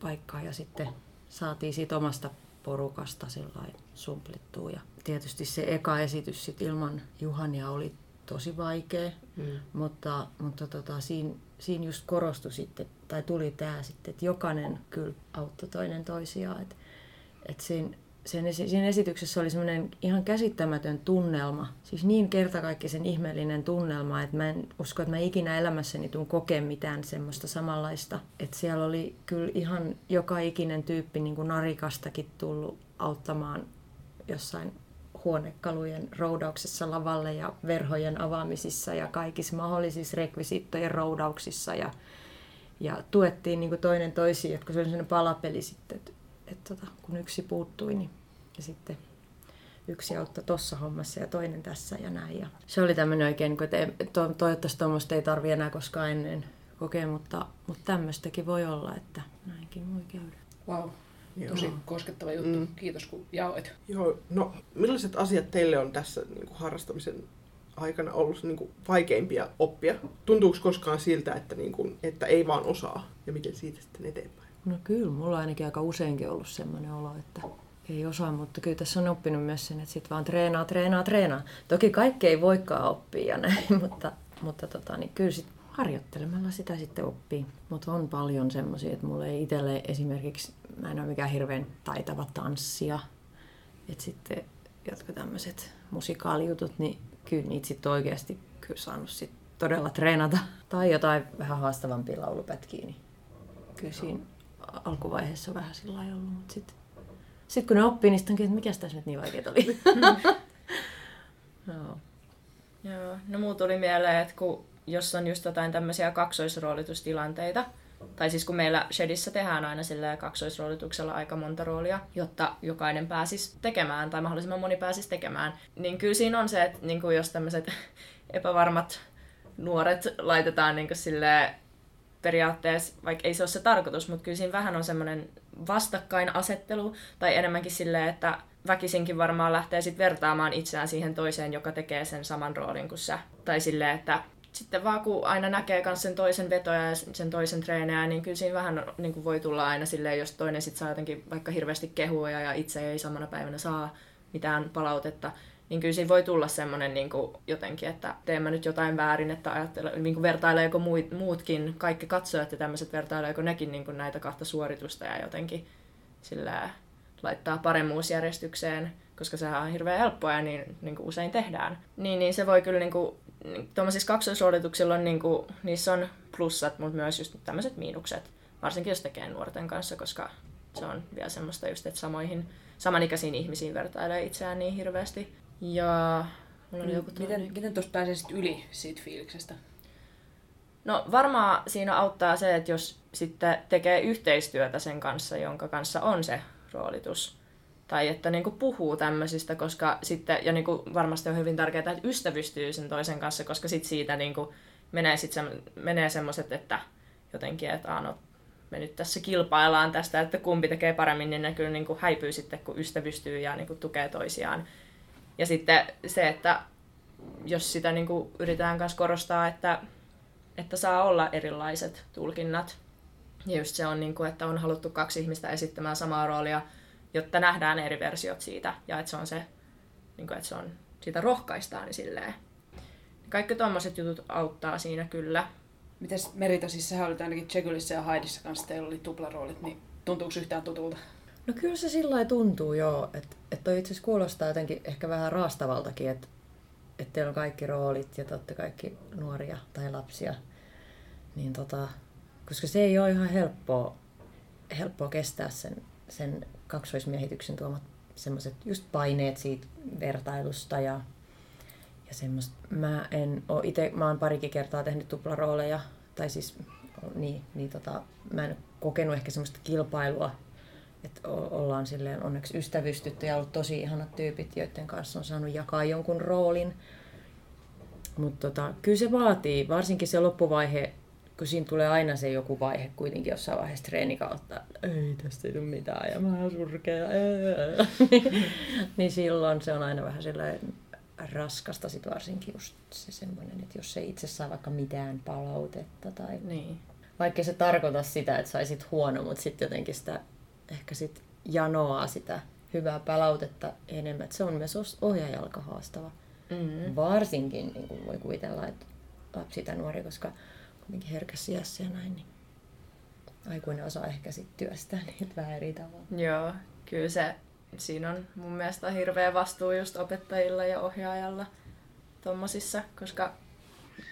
paikkaa ja sitten saatiin siitä omasta porukasta sellainen sumplittua. Ja tietysti se eka esitys sit ilman Juhania oli tosi vaikea, Mm. mutta, mutta tota, siinä, siinä just korostui sitten, tai tuli tämä sitten, että jokainen kyllä auttoi toinen toisiaan. Että et siinä, sen, siinä esityksessä oli semmoinen ihan käsittämätön tunnelma, siis niin kertakaikkisen ihmeellinen tunnelma, että mä en usko, että mä ikinä elämässäni tuun kokea mitään semmoista samanlaista. Että siellä oli kyllä ihan joka ikinen tyyppi niin kuin narikastakin tullut auttamaan jossain huonekalujen roudauksessa lavalle ja verhojen avaamisissa ja kaikissa mahdollisissa rekvisiittojen roudauksissa ja, ja tuettiin niin kuin toinen toisiin, että kun se oli sellainen palapeli sitten, että, että tota, kun yksi puuttui, niin ja sitten yksi auttoi tuossa hommassa ja toinen tässä ja näin. Ja se oli tämmöinen oikein, niin että ei- to, toivottavasti tuommoista ei tarvi enää koskaan ennen kokea, mutta, mutta tämmöistäkin voi olla, että näinkin voi käydä. Wow. Joo. Tosi koskettava juttu. Mm. Kiitos kun jaoit. Joo, no millaiset asiat teille on tässä niin kuin harrastamisen aikana ollut niin kuin, vaikeimpia oppia? Tuntuuko koskaan siltä, että, niin kuin, että ei vaan osaa ja miten siitä sitten eteenpäin? No kyllä, mulla on ainakin aika useinkin ollut semmoinen olo, että ei osaa, mutta kyllä tässä on oppinut myös sen, että sit vaan treenaa, treenaa, treenaa. Toki kaikki ei voikaan oppia ja näin, [LAUGHS] mutta, mutta tota, niin kyllä sit harjoittelemalla sitä sitten oppii. Mutta on paljon semmoisia, että mulla ei itselle esimerkiksi, mä en ole mikään hirveän taitava tanssia. Että sitten jotkut tämmöiset musikaalijutut, niin kyllä niitä sitten oikeasti kyllä saanut sit todella treenata. Tai jotain vähän haastavampia laulupätkiä, niin kyllä siinä alkuvaiheessa vähän sillä lailla ollut, mutta sitten sit kun ne oppii, niin sitten onkin, että mikä tässä nyt niin vaikeaa oli. [LAUGHS] Joo. Joo, no muu tuli mieleen, että kun, jos on just jotain tämmöisiä kaksoisroolitustilanteita, tai siis kun meillä Shedissä tehdään aina sillä kaksoisroolituksella aika monta roolia, jotta jokainen pääsisi tekemään, tai mahdollisimman moni pääsisi tekemään, niin kyllä siinä on se, että niin kuin jos tämmöiset [LAUGHS] epävarmat nuoret laitetaan niin kuin silleen, periaatteessa, vaikka ei se ole se tarkoitus, mutta kyllä siinä vähän on semmoinen vastakkainasettelu, tai enemmänkin silleen, että väkisinkin varmaan lähtee sitten vertaamaan itseään siihen toiseen, joka tekee sen saman roolin kuin sä. Tai silleen, että sitten vaan kun aina näkee myös sen toisen vetoja ja sen toisen treenejä, niin kyllä siinä vähän niin kuin voi tulla aina silleen, jos toinen sitten saa jotenkin vaikka hirveästi kehuja ja itse ei samana päivänä saa mitään palautetta, niin kyllä siinä voi tulla semmoinen niin kuin jotenkin, että teen mä nyt jotain väärin, että ajattele, niin kuin vertaileeko muut, muutkin, kaikki katsojat ja tämmöiset, vertaileeko nekin niin kuin näitä kahta suoritusta ja jotenkin sillä laittaa paremmuusjärjestykseen, koska sehän on hirveän helppoa ja niin, niin kuin usein tehdään. Niin, niin se voi kyllä, niin kuin, niin, tuommoisissa kaksoissuorituksilla on, niin kuin, niissä on plussat, mutta myös just tämmöiset miinukset, varsinkin jos tekee nuorten kanssa, koska se on vielä semmoista just, että samoihin, samanikäisiin ihmisiin vertailee itseään niin hirveästi. Ja mulla oli joku. Miten, miten tuosta pääsee sit yli siitä fiiliksestä? No varmaan siinä auttaa se, että jos sitten tekee yhteistyötä sen kanssa, jonka kanssa on se roolitus. Tai että niinku puhuu tämmöisistä, koska sitten, ja niinku varmasti on hyvin tärkeää, että ystävystyy sen toisen kanssa, koska sit siitä niinku menee, sit se, menee semmoiset, että jotenkin, että no, me nyt tässä kilpaillaan tästä, että kumpi tekee paremmin, niin ne kyllä niinku häipyy sitten, kun ystävystyy ja niinku tukee toisiaan. Ja sitten se, että jos sitä niinku yritetään myös korostaa, että että saa olla erilaiset tulkinnat. Ja just se on, niin kuin, että on haluttu kaksi ihmistä esittämään samaa roolia, jotta nähdään eri versiot siitä. Ja että se on se, niin kuin, että se on, siitä rohkaistaan niin silleen. Kaikki tuommoiset jutut auttaa siinä kyllä. Mites Merita, siis sähän olit ainakin Jekyllissa ja Haidissa kanssa, teillä oli tuplaroolit, niin tuntuuko yhtään tutulta? No kyllä se sillä tuntuu joo, että et toi itse kuulostaa jotenkin ehkä vähän raastavaltakin, että et teillä on kaikki roolit ja te olette kaikki nuoria tai lapsia. Niin tota, koska se ei ole ihan helppoa, helppoa kestää sen, sen kaksoismiehityksen tuomat semmoiset just paineet siitä vertailusta ja, ja semmoista. Mä en oo ite, mä oon parikin kertaa tehnyt tuplarooleja, tai siis niin, niin tota, mä en kokenut ehkä semmoista kilpailua että o- ollaan silleen onneksi ystävystytty ja ollut tosi ihanat tyypit, joiden kanssa on saanut jakaa jonkun roolin. Mutta tota, kyllä se vaatii, varsinkin se loppuvaihe, kun siinä tulee aina se joku vaihe kuitenkin jossain vaiheessa treenikautta, ei tästä ei tule mitään ja mä oon surkea, [LAUGHS] niin silloin se on aina vähän sellainen raskasta sit varsinkin just se semmoinen, että jos ei itse saa vaikka mitään palautetta tai Niin. vaikka se tarkoita sitä, että saisit huono, mutta sitten jotenkin sitä ehkä sit janoaa sitä hyvää palautetta enemmän. Et se on myös ohjaajalka haastava. Mm. Varsinkin niin kuin voi kuvitella, että lapsi tai nuori, koska kuitenkin herkässä iässä ja näin, niin aikuinen osaa ehkä sitten työstää [LAUGHS] niitä vähän eri tavalla. Joo, kyllä se, siinä on mun mielestä hirveä vastuu just opettajilla ja ohjaajalla tommosissa, koska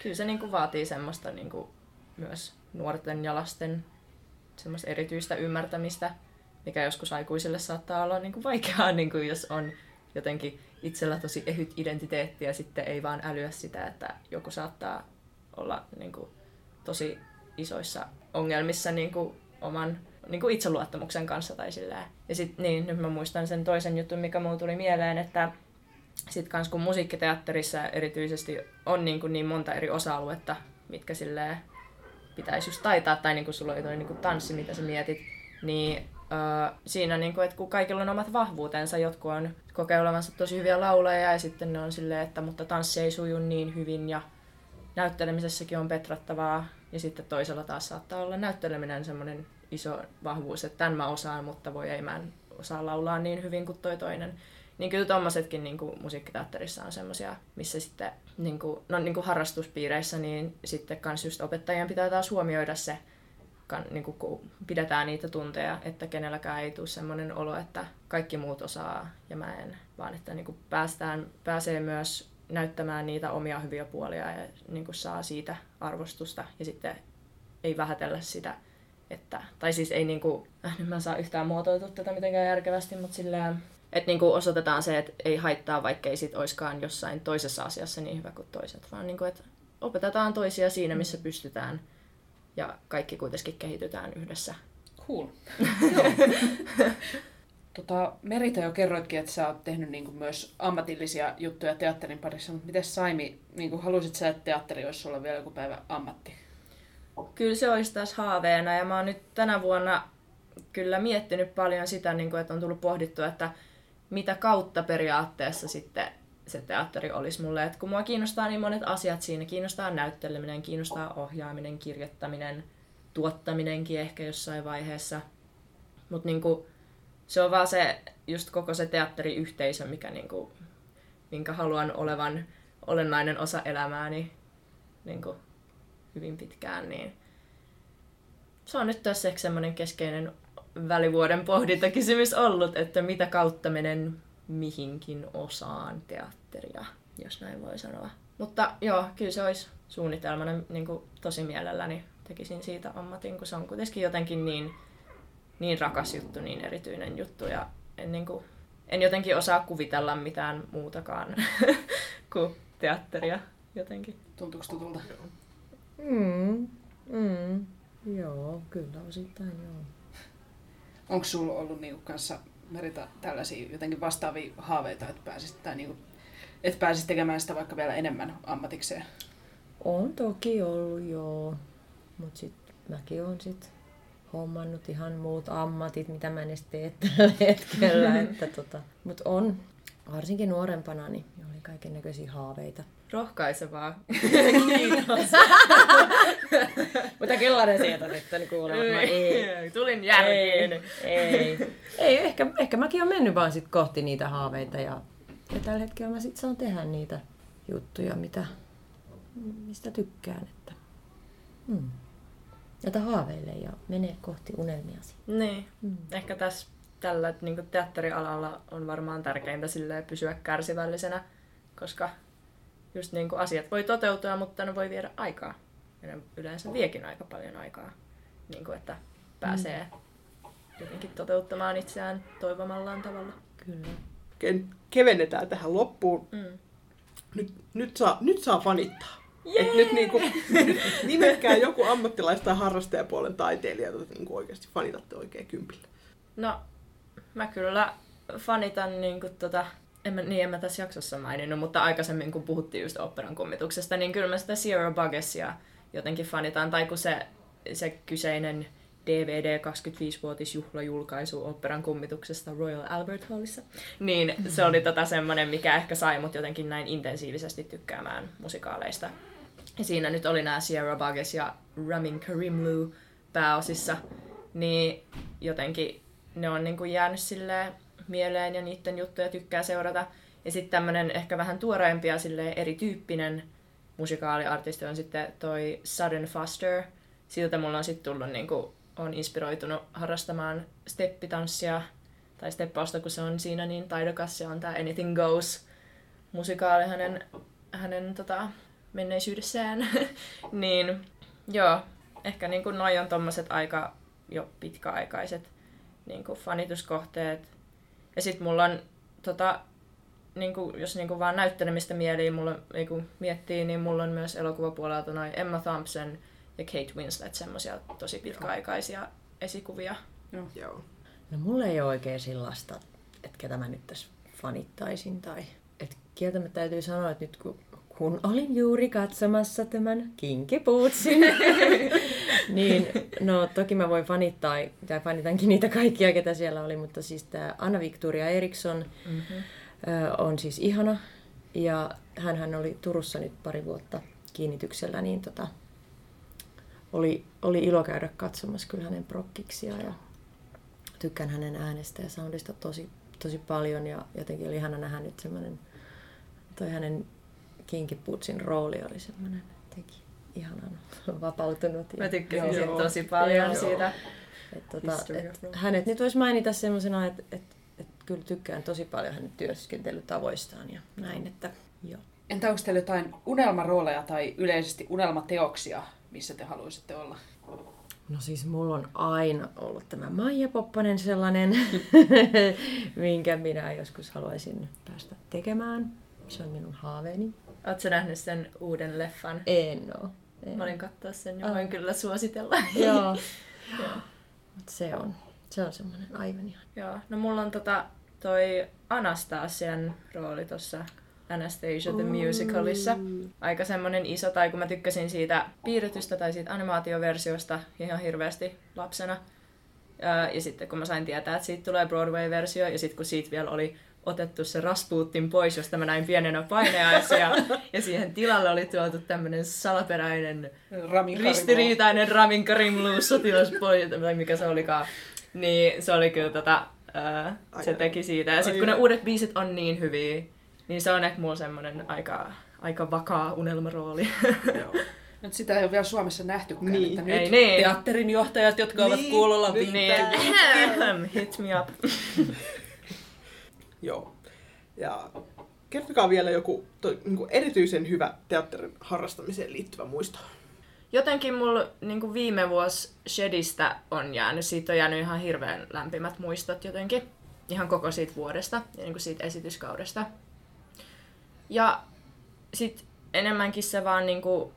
kyllä se niinku vaatii semmoista niinku myös nuorten ja lasten semmoista erityistä ymmärtämistä, mikä joskus aikuisille saattaa olla niinku vaikeaa, [LAUGHS] niinku jos on jotenkin itsellä tosi ehyt identiteetti ja sitten ei vaan älyä sitä, että joku saattaa olla niinku tosi isoissa ongelmissa niinku oman niinku itseluottamuksen kanssa tai sillä Ja sitten niin, nyt mä muistan sen toisen jutun, mikä mulle tuli mieleen, että sitten kans kun musiikkiteatterissa erityisesti on niin, kuin niin monta eri osa-aluetta, mitkä silleen pitäisi just taitaa, tai niin kuin sulla oli niin kuin tanssi, mitä sä mietit, niin öö, siinä, niin kuin, että kun kaikilla on omat vahvuutensa, jotkut on kokee tosi hyviä laulajia, ja sitten ne on silleen, että mutta tanssi ei suju niin hyvin, ja näyttelemisessäkin on petrattavaa, ja sitten toisella taas saattaa olla näytteleminen semmoinen iso vahvuus, että tämän mä osaan, mutta voi ei mä en osaa laulaa niin hyvin kuin toi toinen. Niin kyllä tommosetkin niin kuin musiikkiteatterissa on semmoisia, missä sitten niin kuin, no, niin kuin harrastuspiireissä, niin sitten kans just opettajien pitää taas huomioida se, niin kuin, kun pidetään niitä tunteja, että kenelläkään ei tule semmoinen olo, että kaikki muut osaa ja mä en, vaan että niin kuin päästään, pääsee myös näyttämään niitä omia hyviä puolia ja niin kuin saa siitä arvostusta ja sitten ei vähätellä sitä, että, tai siis ei niinku, äh, nyt mä en saa yhtään muotoiltua tätä mitenkään järkevästi, mutta sillä että niinku osoitetaan se, että ei haittaa, vaikka ei sit oiskaan jossain toisessa asiassa niin hyvä kuin toiset, vaan niinku, että opetetaan toisia siinä, missä pystytään ja kaikki kuitenkin kehitytään yhdessä. Cool. [LAUGHS] tota, Merita jo kerroitkin, että sä oot tehnyt niinku myös ammatillisia juttuja teatterin parissa, mutta miten Saimi, niinku, haluaisit sä, että teatteri olisi sulla vielä joku päivä ammatti? Kyllä se olisi taas haaveena ja mä oon nyt tänä vuonna kyllä miettinyt paljon sitä, niin kuin, että on tullut pohdittua, että mitä kautta periaatteessa sitten se teatteri olisi mulle. Että kun mua kiinnostaa niin monet asiat siinä, kiinnostaa näytteleminen, kiinnostaa ohjaaminen, kirjoittaminen, tuottaminenkin ehkä jossain vaiheessa. Mutta niin se on vaan se, just koko se teatteriyhteisö, mikä niin kuin, minkä haluan olevan olennainen osa elämääni niin kuin, hyvin pitkään, niin se on nyt tässä semmoinen keskeinen välivuoden pohdintakysymys ollut, että mitä kautta menen mihinkin osaan teatteria, jos näin voi sanoa. Mutta joo, kyllä se olisi suunnitelmana niin kuin tosi mielelläni tekisin siitä ammatin, kun se on kuitenkin jotenkin niin, niin rakas juttu, niin erityinen juttu ja en, niin kuin, en jotenkin osaa kuvitella mitään muutakaan [LAUGHS] kuin teatteria jotenkin. Tuntuuko tutulta? Mm, mm, joo, kyllä osittain joo. Onko sulla ollut niinku kanssa Merita tällaisia jotenkin vastaavia haaveita, että pääsisit, tai niinku, että pääsisit tekemään sitä vaikka vielä enemmän ammatikseen? On toki ollut joo, mutta sitten mäkin on sit hommannut ihan muut ammatit, mitä mä en edes tee tällä [LAUGHS] hetkellä. [LAUGHS] että tota, mutta on, varsinkin nuorempana, niin oli kaiken näköisiä haaveita. Rohkaisevaa. [LAUGHS] [LAUGHS] Mutta kellainen sieltä sitten kuulemma. Ei, Tulin ei, järkiin. ei. ei ehkä, ehkä mäkin olen mennyt vaan sit kohti niitä haaveita ja, ja tällä hetkellä mä sit saan tehdä niitä juttuja, mitä, mistä tykkään. Että, hmm. Jota haaveilee ja menee kohti unelmiasi. Niin. Ehkä tässä tällä niin teatterialalla on varmaan tärkeintä silleen pysyä kärsivällisenä, koska just niin kuin asiat voi toteutua, mutta ne voi viedä aikaa. Ja ne yleensä viekin aika paljon aikaa, niin kuin että pääsee jotenkin toteuttamaan itseään toivomallaan tavalla. Kyllä. Ke- kevennetään tähän loppuun. Mm. Nyt, nyt, saa, nyt saa fanittaa. Et nyt niinku, nyt nimetkää joku ammattilais- tai harrastajapuolen taiteilija, jota niinku oikeasti fanitatte oikein kympillä. No, mä kyllä fanitan niin kuin tota, en mä, niin en mä tässä jaksossa maininnut, mutta aikaisemmin kun puhuttiin just operan kummituksesta, niin kyllä mä sitä Sierra Bugesia jotenkin fanitaan. Tai kun se, se kyseinen DVD 25-vuotisjuhlajulkaisu operan kummituksesta Royal Albert Hallissa, niin se oli tota semmoinen, mikä ehkä sai mut jotenkin näin intensiivisesti tykkäämään musikaaleista. Ja siinä nyt oli nämä Sierra Buggess ja Ramin Karimlu pääosissa, niin jotenkin ne on niinku jäänyt silleen mieleen ja niiden juttuja tykkää seurata. Ja sitten tämmöinen ehkä vähän tuoreempi ja erityyppinen musikaaliartisti on sitten toi Sudden Foster. Siltä mulla on sitten tullut niinku, on inspiroitunut harrastamaan steppitanssia tai steppausta, kun se on siinä niin taidokas. Se on tämä Anything Goes musikaali hänen, hänen tota, menneisyydessään. [LAUGHS] niin joo, ehkä niinku noi on tommoset aika jo pitkäaikaiset niinku fanituskohteet. Ja sitten mulla on, tota, niinku, jos niinku vaan näyttelemistä mieliin, mulla, niinku, miettii, niin mulla on myös elokuvapuolelta noin Emma Thompson ja Kate Winslet, semmoisia tosi pitkäaikaisia Joo. esikuvia. Joo. Joo. No mulla ei ole oikein sellaista, että ketä mä nyt tässä fanittaisin tai... Et kieltämättä täytyy sanoa, että nyt kun kun olin juuri katsomassa tämän Kinky Bootsin, [LAUGHS] niin no toki mä voin fanittaa, tai fanitankin niitä kaikkia, ketä siellä oli, mutta siis tämä Anna Victoria Eriksson mm-hmm. On siis ihana, ja hän oli Turussa nyt pari vuotta kiinnityksellä, niin tota, oli, oli ilo käydä katsomassa kyllä hänen prokkiksia ja tykkään hänen äänestä ja soundista tosi, tosi paljon ja jotenkin oli ihana nähdä nyt semmoinen toi hänen Kinky Bootsin rooli oli semmoinen teki ihanan [LAUGHS] vapautunut. Ja, Mä tykkäsin joo, tosi paljon joo. siitä. Et, tota, et, hänet nyt voisi mainita semmoisena, että et, et, kyllä tykkään tosi paljon hänen työskentelytavoistaan ja näin, että joo. Entä onko teillä jotain unelmarooleja tai yleisesti unelmateoksia, missä te haluaisitte olla? No siis mulla on aina ollut tämä Maija Poppanen sellainen, [LAUGHS] minkä minä joskus haluaisin päästä tekemään. Se on minun haaveeni. Oletko nähnyt sen uuden leffan? En oo. En. Mä olin katsoa sen ja voin kyllä suositella. [LAUGHS] Joo. Mut se on, se on semmoinen aivan ihan. Joo, no mulla on tota, toi Anastasian rooli tuossa Anastasia the Musicalissa. Aika semmonen iso, tai kun mä tykkäsin siitä piirretystä tai siitä animaatioversiosta ihan hirveästi lapsena. Ja, sitten kun mä sain tietää, että siitä tulee Broadway-versio, ja sitten kun siitä vielä oli otettu se Rasputin pois, josta mä näin pienenä paineaisia. [LAUGHS] ja, siihen tilalle oli tuotu tämmöinen salaperäinen Ramin ristiriitainen Ramin Karimlu sotilaspoja, tai mikä se olikaan. Niin se oli kyllä tota, ää, se teki siitä. Ja sitten kun ne uudet biisit on niin hyviä, niin se on ehkä mulla semmoinen aika, aika vakaa unelmarooli. [LAUGHS] Joo. Nyt sitä ei ole vielä Suomessa nähtykään, niin. että nyt ei, niin. teatterin johtajat, jotka niin. ovat kuulolla niin. Hit me up. [LAUGHS] Joo. Ja kertokaa vielä joku toi, niin kuin erityisen hyvä teatterin harrastamiseen liittyvä muisto. Jotenkin mulla niin viime vuosi Shedistä on jäänyt, siitä on jäänyt ihan hirveän lämpimät muistot jotenkin. Ihan koko siitä vuodesta ja niin siitä esityskaudesta. Ja sitten enemmänkin se vaan niin kuin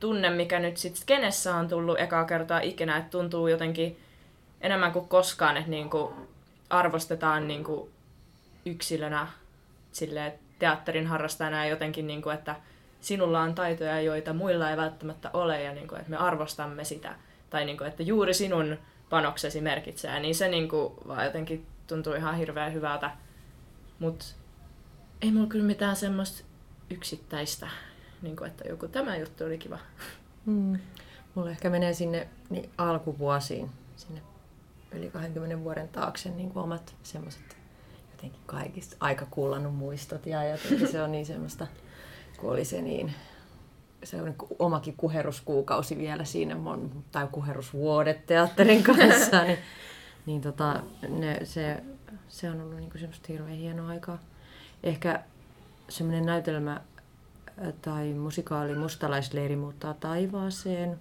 tunne, mikä nyt sitten skenessä on tullut ekaa kertaa ikinä, että tuntuu jotenkin enemmän kuin koskaan, että niin kuin arvostetaan niin kuin yksilönä sille teatterin harrastajana ja jotenkin, niin kuin, että sinulla on taitoja, joita muilla ei välttämättä ole ja niin kuin, että me arvostamme sitä. Tai niin kuin, että juuri sinun panoksesi merkitsee, niin se niin kuin, vaan jotenkin tuntuu ihan hirveän hyvältä. Mutta ei mulla kyllä mitään semmoista yksittäistä, niin kuin, että joku tämä juttu oli kiva. Mm. Mulla ehkä menee sinne niin alkuvuosiin, sinne yli 20 vuoden taakse niin kuin omat semmoiset jotenkin kaikista aika kullannut muistot ja jotenkin se on niin semmoista, kun oli se niin se on omakin kuheruskuukausi vielä siinä, mon, tai kuherusvuodet teatterin kanssa, niin, niin tota, ne, se, se on ollut niin kuin semmoista hirveän hienoa aikaa. Ehkä semmoinen näytelmä tai musikaali Mustalaisleiri muuttaa taivaaseen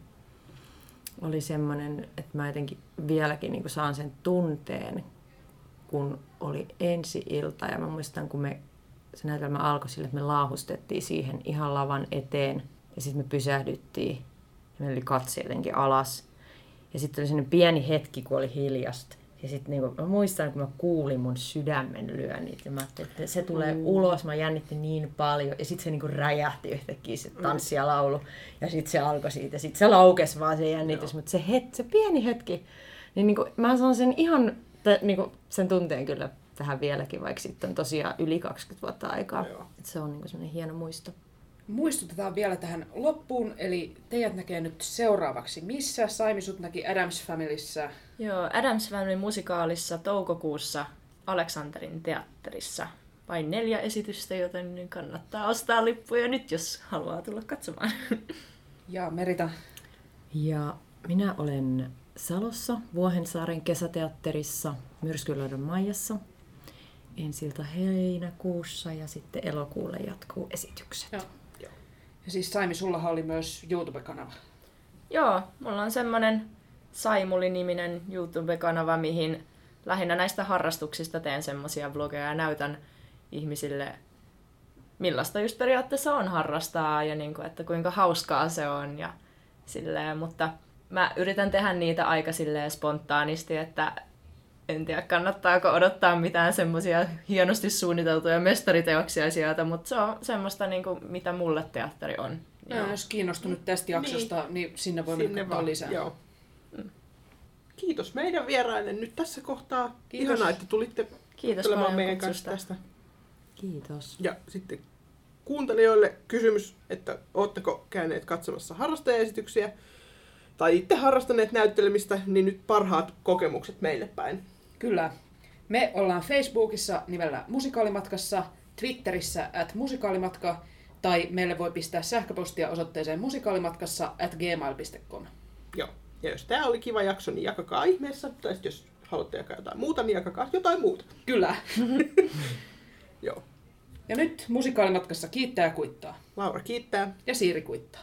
oli semmoinen, että mä jotenkin vieläkin niin saan sen tunteen, kun oli ensi ilta ja mä muistan, kun me, se näytelmä alkoi sille, että me laahustettiin siihen ihan lavan eteen ja sitten me pysähdyttiin ja meillä oli katse jotenkin alas. Ja sitten oli sellainen pieni hetki, kun oli hiljasta. Ja sitten niinku, mä muistan, kun mä kuulin mun sydämen lyönnit ja mä ajattelin, että se tulee mm. ulos. Mä jännitin niin paljon. Ja sitten se niinku räjähti yhtäkkiä se tanssi ja laulu. Ja sitten se alkoi siitä. Sitten se laukesi vaan se jännitys. Mutta se, het, se pieni hetki, niin niinku, mä saan sen ihan t- niinku, sen tunteen kyllä tähän vieläkin, vaikka sitten on tosiaan yli 20 vuotta aikaa. Et se on niinku semmoinen hieno muisto. Muistutetaan vielä tähän loppuun, eli teidät näkee nyt seuraavaksi. Missä Saimi sut näki Adams Familyssä? Joo, Adams Family musikaalissa toukokuussa Aleksanterin teatterissa. Vain neljä esitystä, joten niin kannattaa ostaa lippuja nyt, jos haluaa tulla katsomaan. [LAUGHS] Ja Merita. Ja minä olen Salossa Vuohensaaren kesäteatterissa Myrskylaidon Maijassa ensiltä heinäkuussa ja sitten elokuulle jatkuu esitykset. Joo. Ja siis Saimi, sullahan oli myös YouTube-kanava. Joo, mulla on semmonen Saimuli-niminen YouTube-kanava, mihin lähinnä näistä harrastuksista teen semmosia vlogeja ja näytän ihmisille, millaista just periaatteessa on harrastaa ja niin kuin, että kuinka hauskaa se on ja silleen, mutta mä yritän tehdä niitä aika silleen spontaanisti, että en tiedä kannattaako odottaa mitään semmoisia hienosti suunniteltuja mestariteoksia sieltä, mutta se on semmoista, niin kuin, mitä mulle teatteri on. Ja jos kiinnostunut tästä jaksosta, niin, niin sinne voi mennä katsoa lisää. Joo. Kiitos meidän vieraille nyt tässä kohtaa. Kiitos. Ihanaa, että tulitte Kiitos paljon meidän kutsusta. kanssa tästä. Kiitos. Ja sitten kuuntelijoille kysymys, että ootteko käyneet katsomassa harrastajaesityksiä tai itse harrastaneet näyttelemistä, niin nyt parhaat kokemukset meille päin. Kyllä. Me ollaan Facebookissa nimellä Musikaalimatkassa, Twitterissä at musikaalimatka, tai meille voi pistää sähköpostia osoitteeseen musikaalimatkassa at gmail.com. Joo. Ja jos tämä oli kiva jakso, niin jakakaa ihmeessä. Tai jos haluatte jakaa jotain muuta, niin jakakaa jotain muuta. Kyllä. [LAUGHS] Joo. Ja nyt musikaalimatkassa kiittää ja kuittaa. Laura kiittää. Ja Siiri kuittaa.